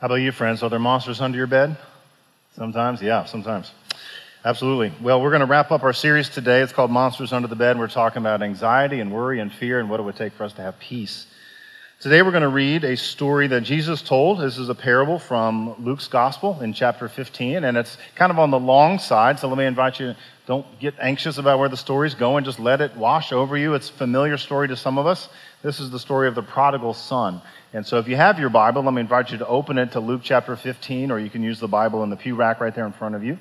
How about you, friends? Are there monsters under your bed? Sometimes, yeah, sometimes. Absolutely. Well, we're going to wrap up our series today. It's called Monsters Under the Bed. We're talking about anxiety and worry and fear and what it would take for us to have peace. Today, we're going to read a story that Jesus told. This is a parable from Luke's Gospel in chapter 15, and it's kind of on the long side. So let me invite you don't get anxious about where the story's going. Just let it wash over you. It's a familiar story to some of us. This is the story of the prodigal son. And so if you have your Bible, let me invite you to open it to Luke chapter 15, or you can use the Bible in the pew rack right there in front of you.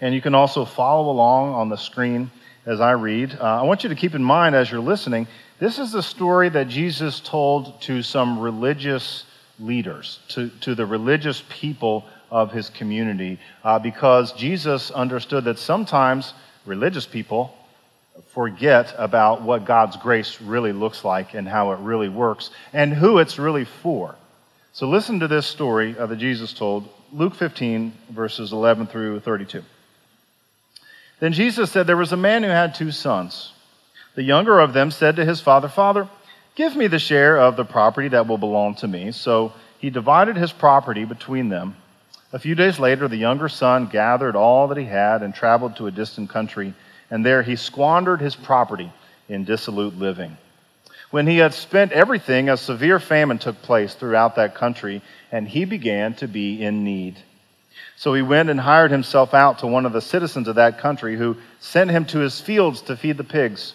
And you can also follow along on the screen as I read. Uh, I want you to keep in mind as you're listening, this is the story that Jesus told to some religious leaders, to, to the religious people of his community, uh, because Jesus understood that sometimes religious people forget about what God's grace really looks like and how it really works and who it's really for. So listen to this story that Jesus told, Luke 15, verses 11 through 32. Then Jesus said, There was a man who had two sons. The younger of them said to his father, Father, give me the share of the property that will belong to me. So he divided his property between them. A few days later, the younger son gathered all that he had and traveled to a distant country and there he squandered his property in dissolute living. When he had spent everything, a severe famine took place throughout that country, and he began to be in need. So he went and hired himself out to one of the citizens of that country, who sent him to his fields to feed the pigs.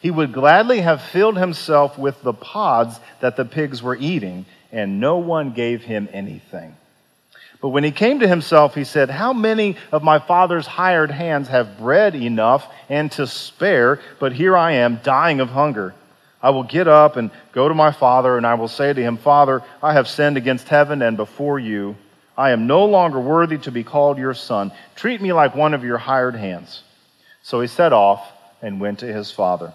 He would gladly have filled himself with the pods that the pigs were eating, and no one gave him anything. But when he came to himself, he said, How many of my father's hired hands have bread enough and to spare, but here I am dying of hunger? I will get up and go to my father, and I will say to him, Father, I have sinned against heaven and before you. I am no longer worthy to be called your son. Treat me like one of your hired hands. So he set off and went to his father.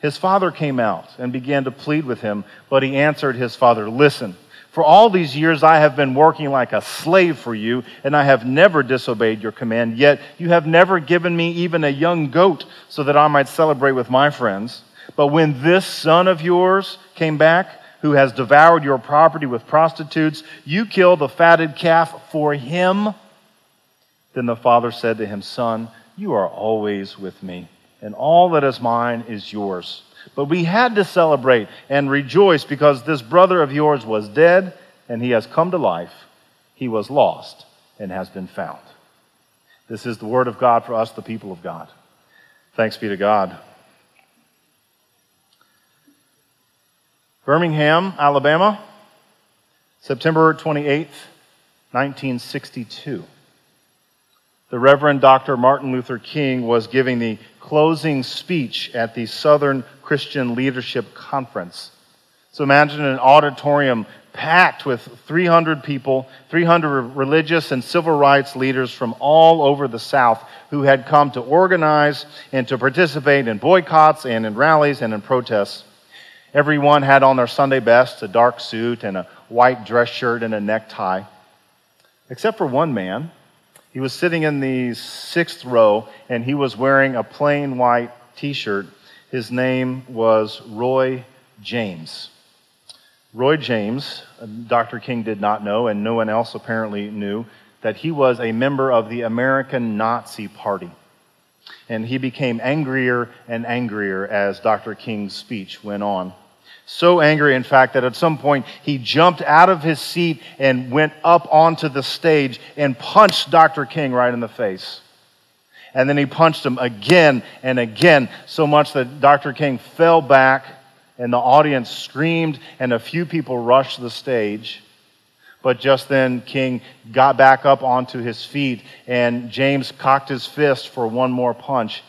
His father came out and began to plead with him, but he answered his father, Listen, for all these years I have been working like a slave for you, and I have never disobeyed your command. Yet you have never given me even a young goat so that I might celebrate with my friends. But when this son of yours came back, who has devoured your property with prostitutes, you killed the fatted calf for him. Then the father said to him, Son, you are always with me, and all that is mine is yours. But we had to celebrate and rejoice because this brother of yours was dead and he has come to life. He was lost and has been found. This is the word of God for us, the people of God. Thanks be to God. Birmingham, Alabama, September 28th, 1962 the Reverend Dr. Martin Luther King was giving the closing speech at the Southern Christian Leadership Conference. So imagine an auditorium packed with 300 people, 300 religious and civil rights leaders from all over the South who had come to organize and to participate in boycotts and in rallies and in protests. Everyone had on their Sunday best a dark suit and a white dress shirt and a necktie, except for one man he was sitting in the sixth row and he was wearing a plain white t shirt. His name was Roy James. Roy James, uh, Dr. King did not know, and no one else apparently knew, that he was a member of the American Nazi Party. And he became angrier and angrier as Dr. King's speech went on. So angry, in fact, that at some point he jumped out of his seat and went up onto the stage and punched Dr. King right in the face. And then he punched him again and again, so much that Dr. King fell back and the audience screamed, and a few people rushed the stage. But just then, King got back up onto his feet, and James cocked his fist for one more punch.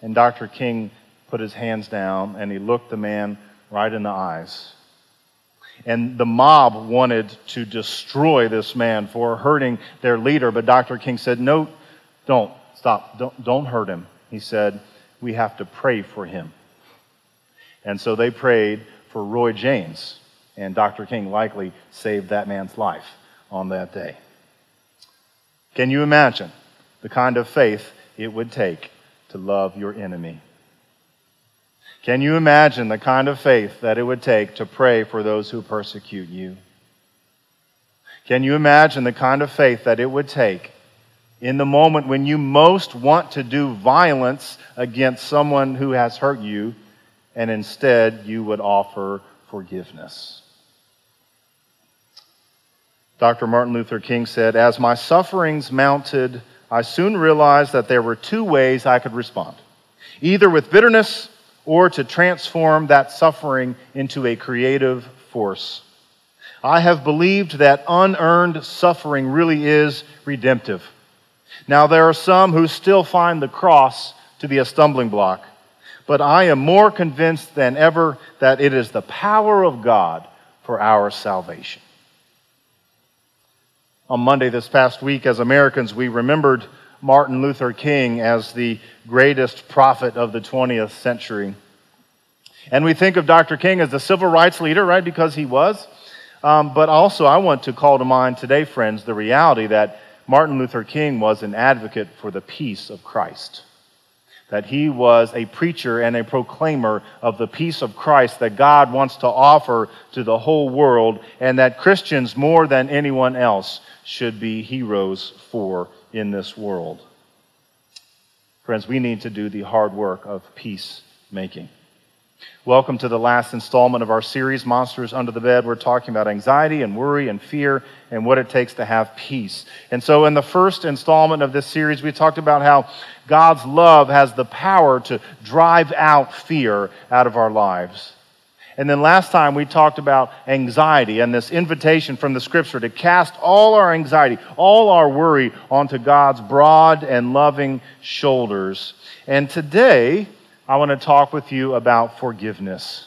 And Dr. King put his hands down and he looked the man right in the eyes. And the mob wanted to destroy this man for hurting their leader, but Dr. King said, No, don't. Stop. Don't, don't hurt him. He said, We have to pray for him. And so they prayed for Roy James, and Dr. King likely saved that man's life on that day. Can you imagine the kind of faith it would take to love your enemy? Can you imagine the kind of faith that it would take to pray for those who persecute you? Can you imagine the kind of faith that it would take in the moment when you most want to do violence against someone who has hurt you, and instead you would offer forgiveness? Dr. Martin Luther King said, As my sufferings mounted, I soon realized that there were two ways I could respond either with bitterness or to transform that suffering into a creative force. I have believed that unearned suffering really is redemptive. Now, there are some who still find the cross to be a stumbling block, but I am more convinced than ever that it is the power of God for our salvation. On Monday this past week, as Americans, we remembered Martin Luther King as the greatest prophet of the 20th century. And we think of Dr. King as the civil rights leader, right, because he was. Um, but also, I want to call to mind today, friends, the reality that Martin Luther King was an advocate for the peace of Christ. That he was a preacher and a proclaimer of the peace of Christ that God wants to offer to the whole world, and that Christians, more than anyone else, should be heroes for in this world. Friends, we need to do the hard work of peacemaking. Welcome to the last installment of our series, Monsters Under the Bed. We're talking about anxiety and worry and fear and what it takes to have peace. And so, in the first installment of this series, we talked about how God's love has the power to drive out fear out of our lives. And then last time we talked about anxiety and this invitation from the scripture to cast all our anxiety, all our worry onto God's broad and loving shoulders. And today, I want to talk with you about forgiveness.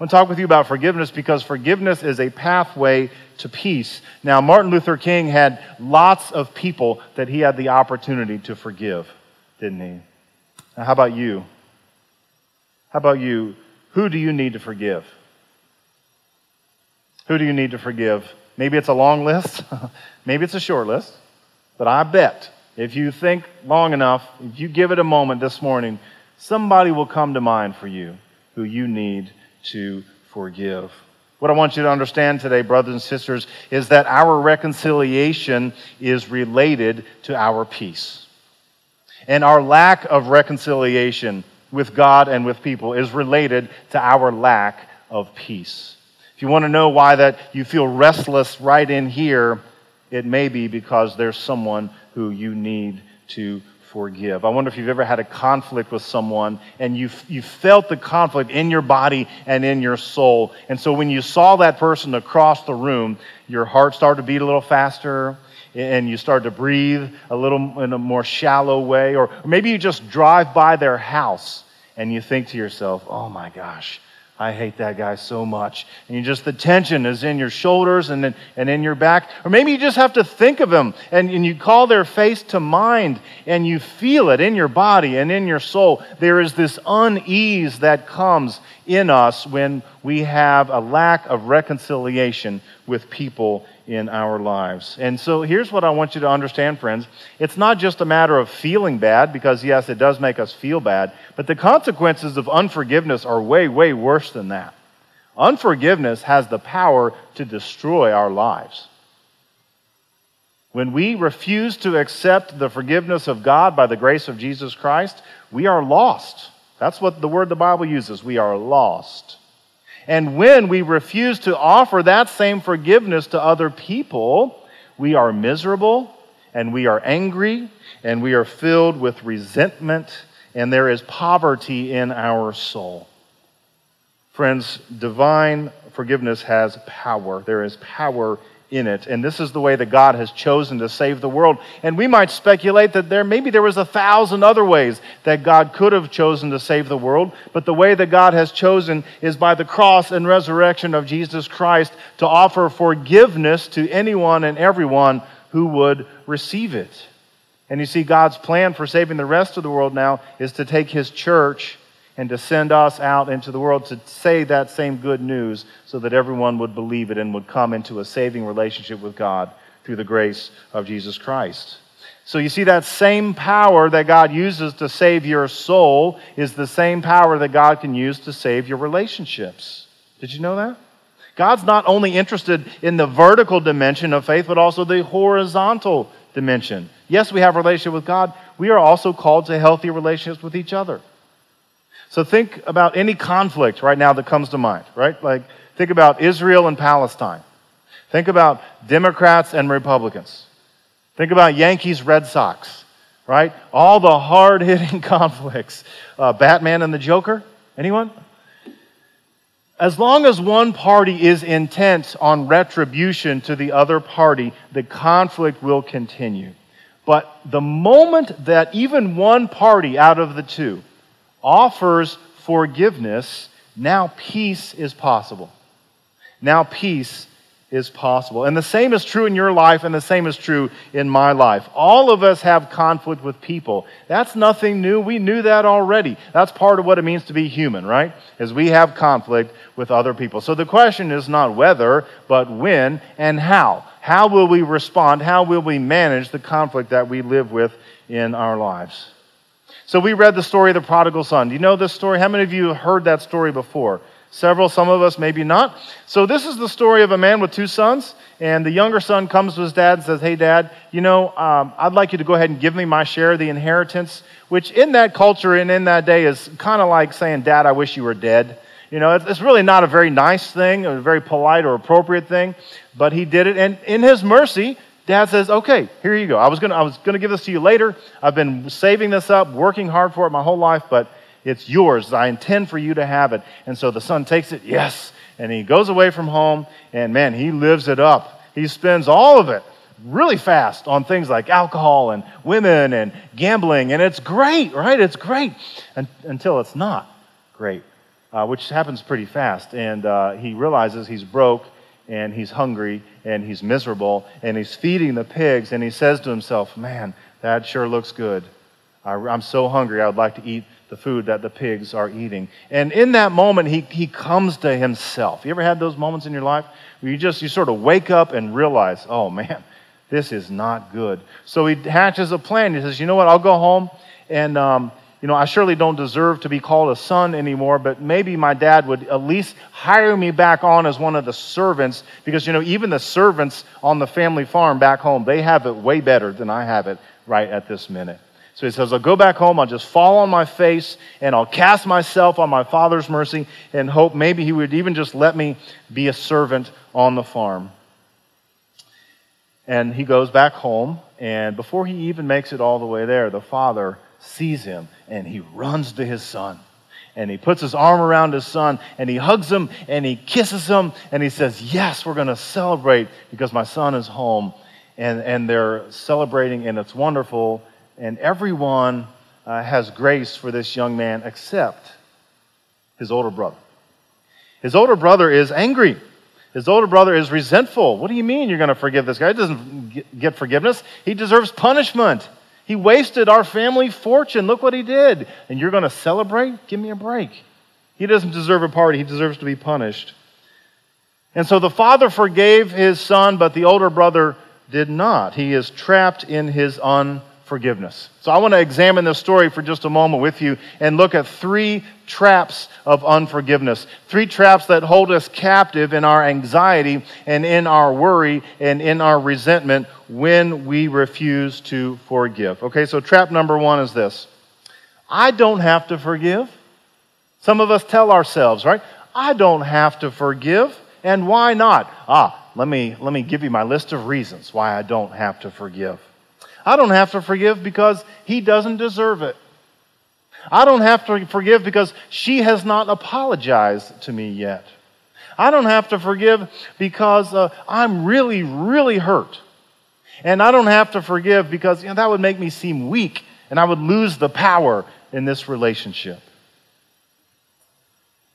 I want to talk with you about forgiveness because forgiveness is a pathway to peace. Now, Martin Luther King had lots of people that he had the opportunity to forgive, didn't he? Now, how about you? How about you? Who do you need to forgive? Who do you need to forgive? Maybe it's a long list, maybe it's a short list, but I bet if you think long enough, if you give it a moment this morning, somebody will come to mind for you who you need to forgive. What I want you to understand today, brothers and sisters, is that our reconciliation is related to our peace. And our lack of reconciliation with God and with people is related to our lack of peace. If you want to know why that you feel restless right in here, it may be because there's someone who you need to forgive. I wonder if you've ever had a conflict with someone and you you felt the conflict in your body and in your soul. And so when you saw that person across the room, your heart started to beat a little faster and you start to breathe a little in a more shallow way. Or maybe you just drive by their house and you think to yourself, oh my gosh, I hate that guy so much. And you just, the tension is in your shoulders and in, and in your back. Or maybe you just have to think of him and, and you call their face to mind and you feel it in your body and in your soul. There is this unease that comes in us when we have a lack of reconciliation with people in our lives. And so here's what I want you to understand, friends. It's not just a matter of feeling bad, because yes, it does make us feel bad, but the consequences of unforgiveness are way, way worse than that. Unforgiveness has the power to destroy our lives. When we refuse to accept the forgiveness of God by the grace of Jesus Christ, we are lost. That's what the word the Bible uses. We are lost. And when we refuse to offer that same forgiveness to other people, we are miserable and we are angry and we are filled with resentment and there is poverty in our soul. Friends, divine forgiveness has power. There is power in it. And this is the way that God has chosen to save the world. And we might speculate that there maybe there was a thousand other ways that God could have chosen to save the world, but the way that God has chosen is by the cross and resurrection of Jesus Christ to offer forgiveness to anyone and everyone who would receive it. And you see God's plan for saving the rest of the world now is to take his church and to send us out into the world to say that same good news so that everyone would believe it and would come into a saving relationship with God through the grace of Jesus Christ. So you see, that same power that God uses to save your soul is the same power that God can use to save your relationships. Did you know that? God's not only interested in the vertical dimension of faith, but also the horizontal dimension. Yes, we have a relationship with God. We are also called to healthy relationships with each other. So think about any conflict right now that comes to mind, right? Like, think about Israel and Palestine. Think about Democrats and Republicans. Think about Yankees, Red Sox, right? All the hard hitting conflicts. Uh, Batman and the Joker? Anyone? As long as one party is intent on retribution to the other party, the conflict will continue. But the moment that even one party out of the two offers forgiveness, now peace is possible. Now peace is possible. And the same is true in your life, and the same is true in my life. All of us have conflict with people. That's nothing new. We knew that already. That's part of what it means to be human, right? Is we have conflict with other people. So the question is not whether, but when and how. How will we respond? How will we manage the conflict that we live with in our lives? So we read the story of the prodigal son. Do you know this story? How many of you have heard that story before? Several, some of us, maybe not. So this is the story of a man with two sons, and the younger son comes to his dad and says, "Hey, Dad, you know, um, I'd like you to go ahead and give me my share of the inheritance." Which, in that culture and in that day, is kind of like saying, "Dad, I wish you were dead." You know, it's really not a very nice thing, a very polite or appropriate thing, but he did it, and in his mercy, Dad says, okay, here you go. I was going to I was gonna give this to you later. I've been saving this up, working hard for it my whole life, but it's yours. I intend for you to have it. And so the son takes it, yes. And he goes away from home, and man, he lives it up. He spends all of it really fast on things like alcohol and women and gambling, and it's great, right? It's great until it's not great, uh, which happens pretty fast. And uh, he realizes he's broke and he's hungry and he's miserable and he's feeding the pigs and he says to himself, Man, that sure looks good. I'm so hungry, I would like to eat the food that the pigs are eating. And in that moment, he, he comes to himself. You ever had those moments in your life where you just, you sort of wake up and realize, oh man, this is not good. So he hatches a plan. He says, you know what, I'll go home and um, you know, I surely don't deserve to be called a son anymore, but maybe my dad would at least hire me back on as one of the servants because, you know, even the servants on the family farm back home, they have it way better than I have it right at this minute. So he says, I'll go back home, I'll just fall on my face, and I'll cast myself on my father's mercy and hope maybe he would even just let me be a servant on the farm. And he goes back home, and before he even makes it all the way there, the father sees him and he runs to his son. And he puts his arm around his son and he hugs him and he kisses him and he says, Yes, we're going to celebrate because my son is home. And, and they're celebrating and it's wonderful. And everyone uh, has grace for this young man except his older brother. His older brother is angry. His older brother is resentful. What do you mean you're going to forgive this guy? He doesn't get forgiveness. He deserves punishment. He wasted our family fortune. Look what he did. And you're going to celebrate? Give me a break. He doesn't deserve a party, he deserves to be punished. And so the father forgave his son, but the older brother did not. He is trapped in his un forgiveness. So I want to examine this story for just a moment with you and look at three traps of unforgiveness. Three traps that hold us captive in our anxiety and in our worry and in our resentment when we refuse to forgive. Okay, so trap number one is this I don't have to forgive. Some of us tell ourselves, right? I don't have to forgive. And why not? Ah, let me, let me give you my list of reasons why I don't have to forgive. I don't have to forgive because he doesn't deserve it. I don't have to forgive because she has not apologized to me yet. I don't have to forgive because uh, I'm really, really hurt. And I don't have to forgive because you know, that would make me seem weak and I would lose the power in this relationship.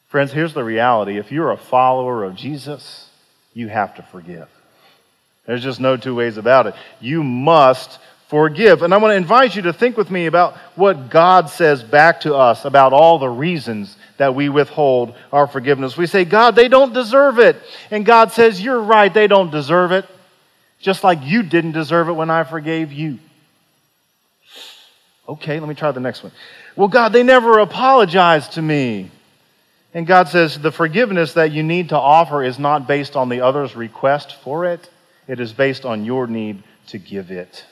Friends, here's the reality. If you're a follower of Jesus, you have to forgive. There's just no two ways about it. You must forgive. And I want to invite you to think with me about what God says back to us about all the reasons that we withhold our forgiveness. We say, God, they don't deserve it. And God says, You're right, they don't deserve it. Just like you didn't deserve it when I forgave you. Okay, let me try the next one. Well, God, they never apologized to me. And God says the forgiveness that you need to offer is not based on the other's request for it, it is based on your need to give it.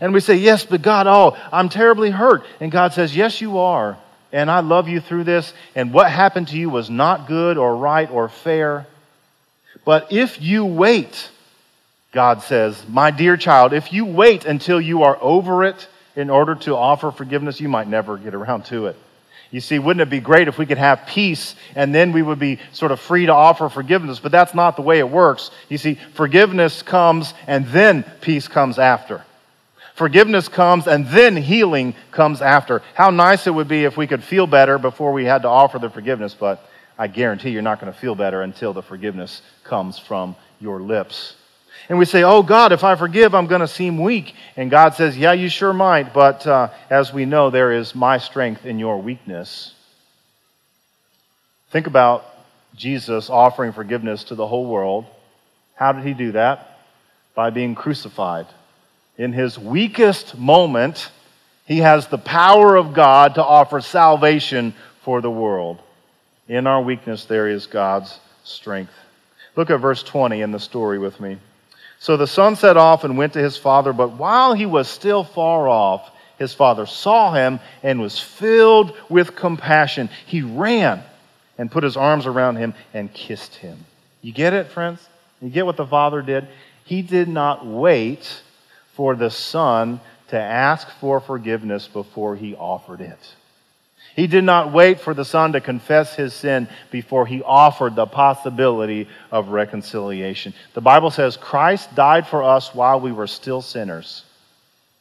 And we say, Yes, but God, oh, I'm terribly hurt. And God says, Yes, you are. And I love you through this. And what happened to you was not good or right or fair. But if you wait, God says, My dear child, if you wait until you are over it in order to offer forgiveness, you might never get around to it. You see, wouldn't it be great if we could have peace and then we would be sort of free to offer forgiveness? But that's not the way it works. You see, forgiveness comes and then peace comes after. Forgiveness comes and then healing comes after. How nice it would be if we could feel better before we had to offer the forgiveness, but I guarantee you're not going to feel better until the forgiveness comes from your lips. And we say, Oh God, if I forgive, I'm going to seem weak. And God says, Yeah, you sure might, but uh, as we know, there is my strength in your weakness. Think about Jesus offering forgiveness to the whole world. How did he do that? By being crucified. In his weakest moment, he has the power of God to offer salvation for the world. In our weakness, there is God's strength. Look at verse 20 in the story with me. So the son set off and went to his father, but while he was still far off, his father saw him and was filled with compassion. He ran and put his arms around him and kissed him. You get it, friends? You get what the father did? He did not wait for the son to ask for forgiveness before he offered it. He did not wait for the son to confess his sin before he offered the possibility of reconciliation. The Bible says Christ died for us while we were still sinners.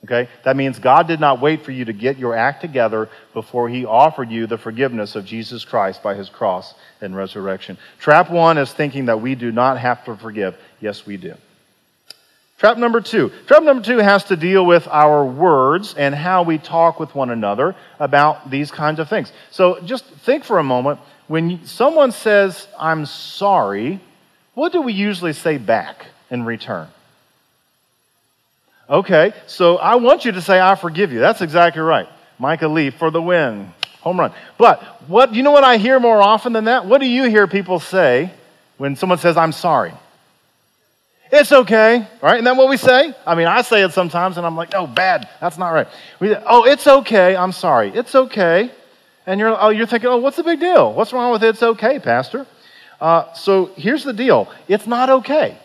Okay? That means God did not wait for you to get your act together before he offered you the forgiveness of Jesus Christ by his cross and resurrection. Trap one is thinking that we do not have to forgive. Yes, we do. Trap number two. Trap number two has to deal with our words and how we talk with one another about these kinds of things. So just think for a moment. When someone says, I'm sorry, what do we usually say back in return? Okay, so I want you to say, I forgive you. That's exactly right. Micah Lee for the win. Home run. But what you know what I hear more often than that? What do you hear people say when someone says, I'm sorry? It's okay, right? Isn't that what we say? I mean, I say it sometimes and I'm like, oh, bad. That's not right. We oh, it's okay. I'm sorry. It's okay. And you're, oh, you're thinking, oh, what's the big deal? What's wrong with it's okay, Pastor? Uh, so here's the deal it's not okay.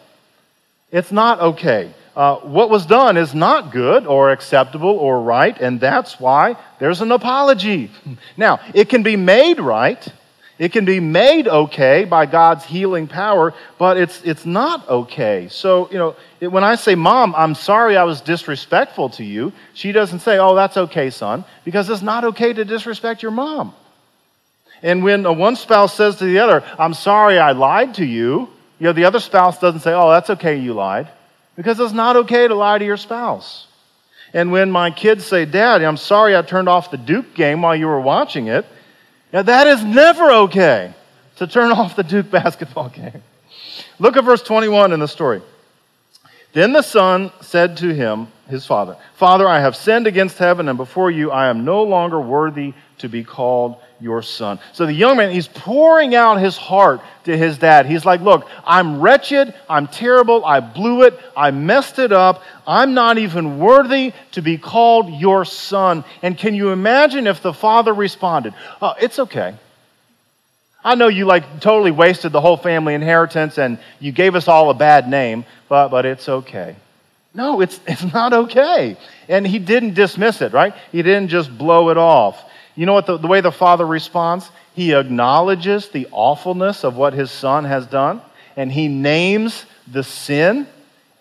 It's not okay. Uh, what was done is not good or acceptable or right, and that's why there's an apology. Now, it can be made right it can be made okay by God's healing power, but it's, it's not okay. So, you know, it, when I say, Mom, I'm sorry I was disrespectful to you, she doesn't say, Oh, that's okay, son, because it's not okay to disrespect your mom. And when one spouse says to the other, I'm sorry I lied to you, you know, the other spouse doesn't say, Oh, that's okay, you lied, because it's not okay to lie to your spouse. And when my kids say, Dad, I'm sorry I turned off the Duke game while you were watching it, now, that is never okay to turn off the Duke basketball game. Look at verse 21 in the story. Then the son said to him, his father, Father, I have sinned against heaven, and before you I am no longer worthy to be called your son. So the young man, he's pouring out his heart to his dad. He's like, Look, I'm wretched. I'm terrible. I blew it. I messed it up. I'm not even worthy to be called your son. And can you imagine if the father responded, oh, It's okay. I know you like totally wasted the whole family inheritance and you gave us all a bad name, but, but it's okay. No, it's, it's not okay. And he didn't dismiss it, right? He didn't just blow it off. You know what the, the way the father responds? He acknowledges the awfulness of what his son has done, and he names the sin,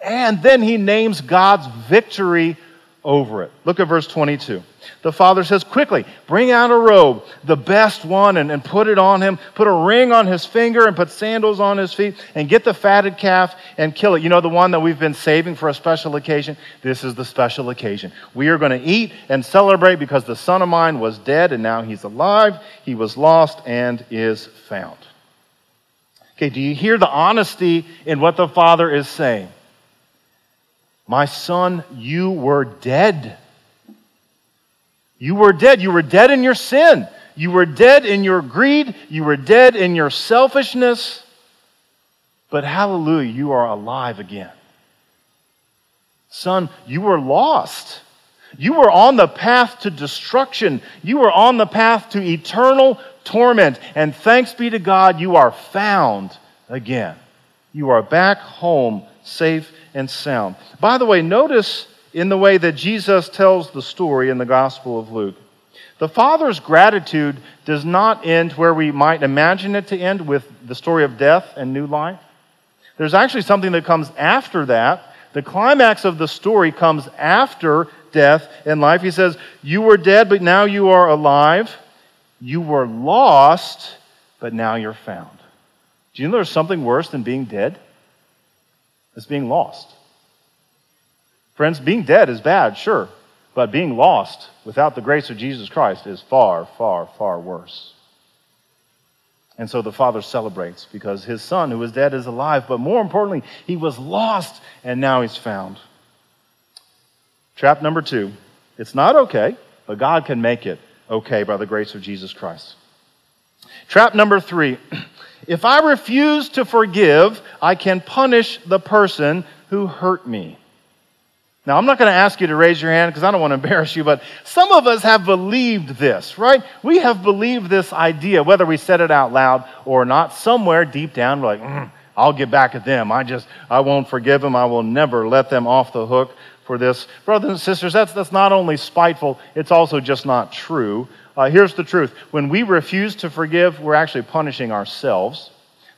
and then he names God's victory over it. Look at verse 22. The father says, Quickly, bring out a robe, the best one, and, and put it on him. Put a ring on his finger and put sandals on his feet, and get the fatted calf and kill it. You know, the one that we've been saving for a special occasion? This is the special occasion. We are going to eat and celebrate because the son of mine was dead and now he's alive. He was lost and is found. Okay, do you hear the honesty in what the father is saying? My son, you were dead. You were dead. You were dead in your sin. You were dead in your greed. You were dead in your selfishness. But hallelujah, you are alive again. Son, you were lost. You were on the path to destruction. You were on the path to eternal torment. And thanks be to God, you are found again. You are back home, safe and sound. By the way, notice in the way that Jesus tells the story in the Gospel of Luke. The Father's gratitude does not end where we might imagine it to end with the story of death and new life. There's actually something that comes after that. The climax of the story comes after death and life. He says, You were dead, but now you are alive. You were lost, but now you're found. Do you know there's something worse than being dead? It's being lost. Friends, being dead is bad, sure, but being lost without the grace of Jesus Christ is far, far, far worse. And so the Father celebrates because his Son, who was dead, is alive, but more importantly, he was lost and now he's found. Trap number two it's not okay, but God can make it okay by the grace of Jesus Christ. Trap number three if I refuse to forgive, I can punish the person who hurt me. Now, I'm not going to ask you to raise your hand because I don't want to embarrass you, but some of us have believed this, right? We have believed this idea, whether we said it out loud or not. Somewhere deep down, we're like, mm, I'll get back at them. I just, I won't forgive them. I will never let them off the hook for this. Brothers and sisters, that's, that's not only spiteful, it's also just not true. Uh, here's the truth when we refuse to forgive, we're actually punishing ourselves.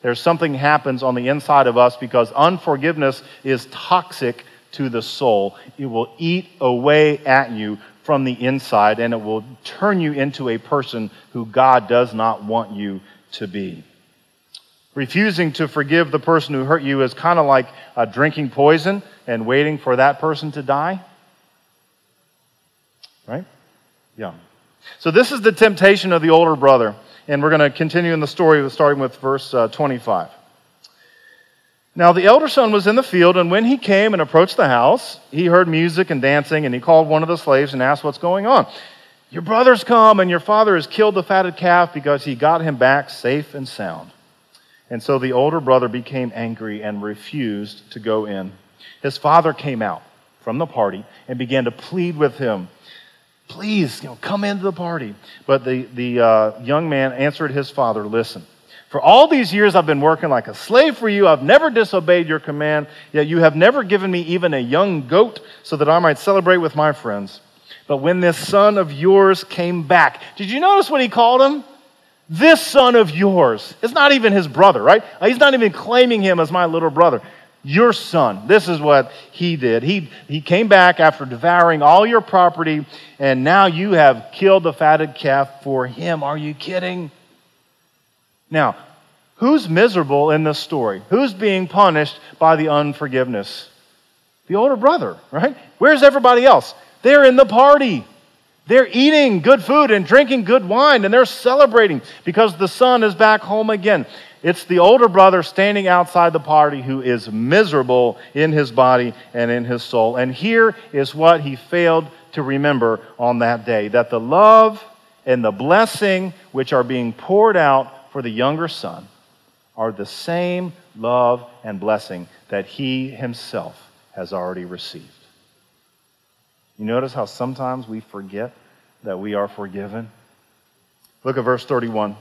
There's something happens on the inside of us because unforgiveness is toxic to the soul. It will eat away at you from the inside and it will turn you into a person who God does not want you to be. Refusing to forgive the person who hurt you is kind of like uh, drinking poison and waiting for that person to die. Right? Yeah. So, this is the temptation of the older brother. And we're going to continue in the story, starting with verse uh, 25. Now the elder son was in the field, and when he came and approached the house, he heard music and dancing, and he called one of the slaves and asked what's going on. Your brother's come, and your father has killed the fatted calf because he got him back safe and sound. And so the older brother became angry and refused to go in. His father came out from the party and began to plead with him. Please, you know, come into the party. But the, the uh, young man answered his father, Listen, for all these years I've been working like a slave for you. I've never disobeyed your command, yet you have never given me even a young goat so that I might celebrate with my friends. But when this son of yours came back, did you notice what he called him? This son of yours. It's not even his brother, right? He's not even claiming him as my little brother. Your son. This is what he did. He, he came back after devouring all your property, and now you have killed the fatted calf for him. Are you kidding? Now, who's miserable in this story? Who's being punished by the unforgiveness? The older brother, right? Where's everybody else? They're in the party. They're eating good food and drinking good wine, and they're celebrating because the son is back home again. It's the older brother standing outside the party who is miserable in his body and in his soul. And here is what he failed to remember on that day that the love and the blessing which are being poured out for the younger son are the same love and blessing that he himself has already received. You notice how sometimes we forget that we are forgiven? Look at verse 31.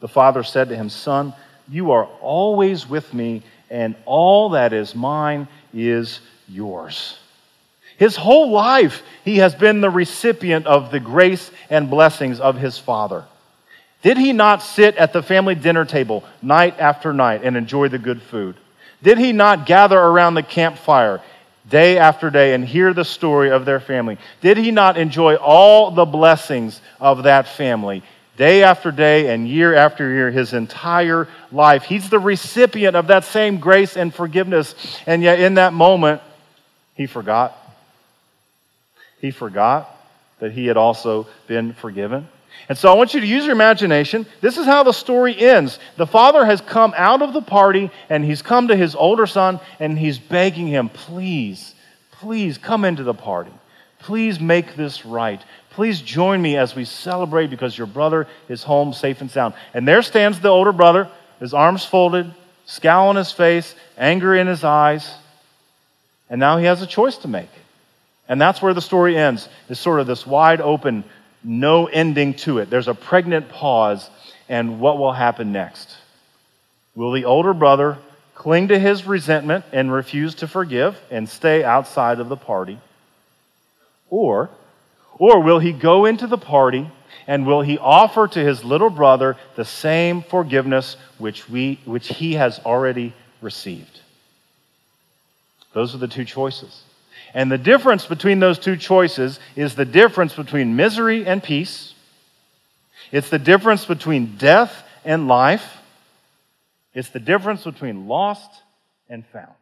The father said to him, Son, you are always with me, and all that is mine is yours. His whole life, he has been the recipient of the grace and blessings of his father. Did he not sit at the family dinner table night after night and enjoy the good food? Did he not gather around the campfire day after day and hear the story of their family? Did he not enjoy all the blessings of that family day after day and year after year, his entire life? He's the recipient of that same grace and forgiveness. And yet, in that moment, he forgot. He forgot that he had also been forgiven. And so I want you to use your imagination. This is how the story ends. The father has come out of the party and he's come to his older son and he's begging him, please, please come into the party. Please make this right. Please join me as we celebrate because your brother is home safe and sound. And there stands the older brother, his arms folded, scowl on his face, anger in his eyes. And now he has a choice to make. And that's where the story ends. It's sort of this wide open no ending to it. There's a pregnant pause, and what will happen next? Will the older brother cling to his resentment and refuse to forgive and stay outside of the party? Or, or will he go into the party and will he offer to his little brother the same forgiveness which, we, which he has already received? Those are the two choices. And the difference between those two choices is the difference between misery and peace. It's the difference between death and life. It's the difference between lost and found.